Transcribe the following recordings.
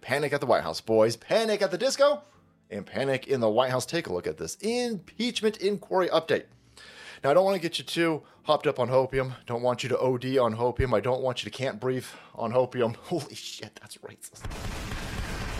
Panic at the White House, boys. Panic at the disco and panic in the White House. Take a look at this impeachment inquiry update. Now, I don't want to get you too hopped up on hopium. Don't want you to OD on hopium. I don't want you to can't breathe on hopium. Holy shit, that's racist.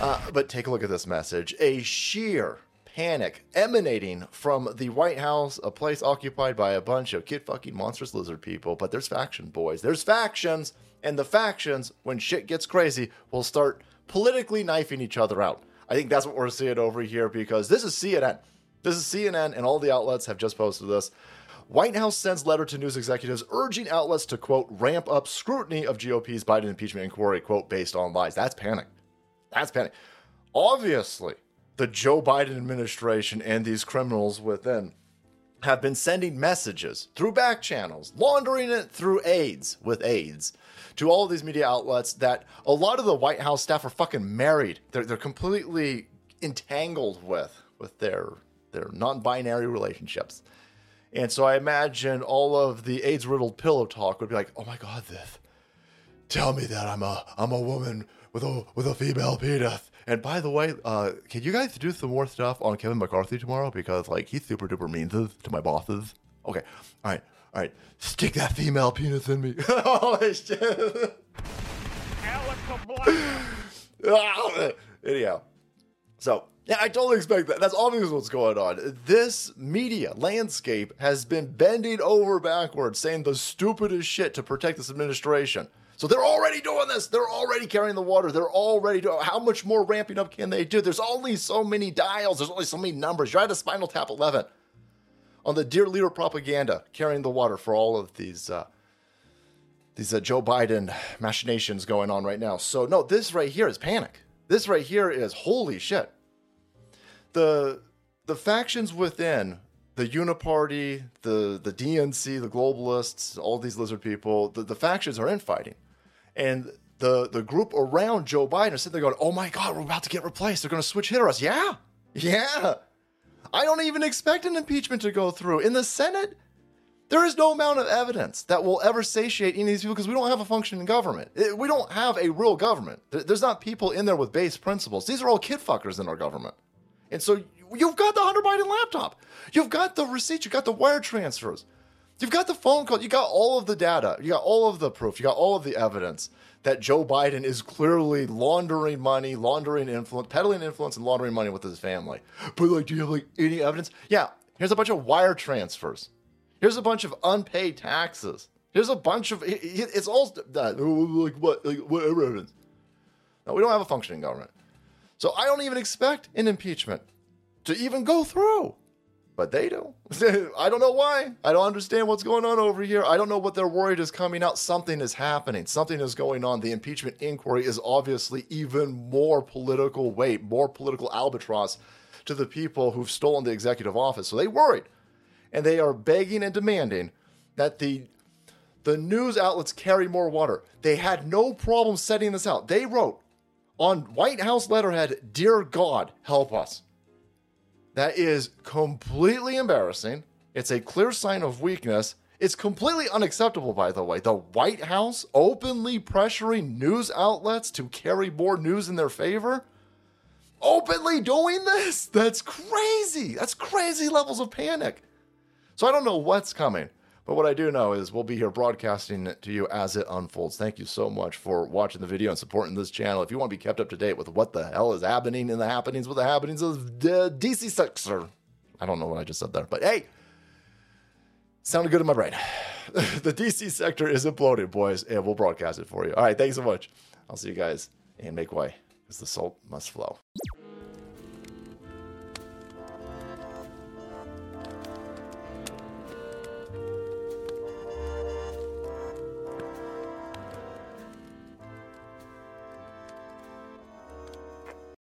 Uh, but take a look at this message. A sheer panic emanating from the White House, a place occupied by a bunch of kid fucking monstrous lizard people. But there's faction, boys. There's factions. And the factions, when shit gets crazy, will start politically knifing each other out. I think that's what we're seeing over here because this is CNN. This is CNN, and all the outlets have just posted this. White House sends letter to news executives urging outlets to, quote, ramp up scrutiny of GOP's Biden impeachment inquiry, quote, based on lies. That's panic. That's panic. Obviously, the Joe Biden administration and these criminals within have been sending messages through back channels, laundering it through aides with aides to all of these media outlets that a lot of the White House staff are fucking married. They're, they're completely entangled with with their their non-binary relationships. And so I imagine all of the AIDS riddled pillow talk would be like, "Oh my God, this! Tell me that I'm a I'm a woman with a with a female penis." And by the way, uh, can you guys do some more stuff on Kevin McCarthy tomorrow? Because like he's super duper mean to, to my bosses. Okay, all right, all right. Stick that female penis in me. Holy shit! Anyhow, so yeah, I totally expect that. That's obviously what's going on. This media landscape has been bending over backwards, saying the stupidest shit to protect this administration. So they're already doing this. They're already carrying the water. They're already doing. How much more ramping up can they do? There's only so many dials. There's only so many numbers. You're at a Spinal Tap 11 on the Dear Leader propaganda, carrying the water for all of these uh, these uh, Joe Biden machinations going on right now. So no, this right here is panic. This right here is holy shit the the factions within the Uniparty, the the DNC, the globalists, all these lizard people, the, the factions are infighting. And the the group around Joe Biden are sitting there going, Oh my god, we're about to get replaced. They're gonna switch hit us. Yeah. Yeah. I don't even expect an impeachment to go through. In the Senate, there is no amount of evidence that will ever satiate any of these people because we don't have a functioning government. We don't have a real government. There's not people in there with base principles. These are all kid fuckers in our government. And so you've got the Hunter Biden laptop. You've got the receipts. You've got the wire transfers. You've got the phone call. You got all of the data. You got all of the proof. You got all of the evidence that Joe Biden is clearly laundering money, laundering influence, peddling influence, and laundering money with his family. But like, do you have like any evidence? Yeah. Here's a bunch of wire transfers. Here's a bunch of unpaid taxes. Here's a bunch of it's all uh, like what like what evidence? No, we don't have a functioning government. So I don't even expect an impeachment to even go through. But they do. I don't know why. I don't understand what's going on over here. I don't know what they're worried is coming out. Something is happening. Something is going on. The impeachment inquiry is obviously even more political weight, more political albatross to the people who've stolen the executive office. So they worried. And they are begging and demanding that the the news outlets carry more water. They had no problem setting this out. They wrote on White House letterhead, Dear God, help us. That is completely embarrassing. It's a clear sign of weakness. It's completely unacceptable, by the way. The White House openly pressuring news outlets to carry more news in their favor? Openly doing this? That's crazy. That's crazy levels of panic. So I don't know what's coming. But what I do know is we'll be here broadcasting it to you as it unfolds. Thank you so much for watching the video and supporting this channel. If you want to be kept up to date with what the hell is happening in the happenings with the happenings of the DC sector, I don't know what I just said there, but hey, sounded good in my brain. the DC sector is imploding, boys, and we'll broadcast it for you. All right, thanks so much. I'll see you guys and make way because the salt must flow.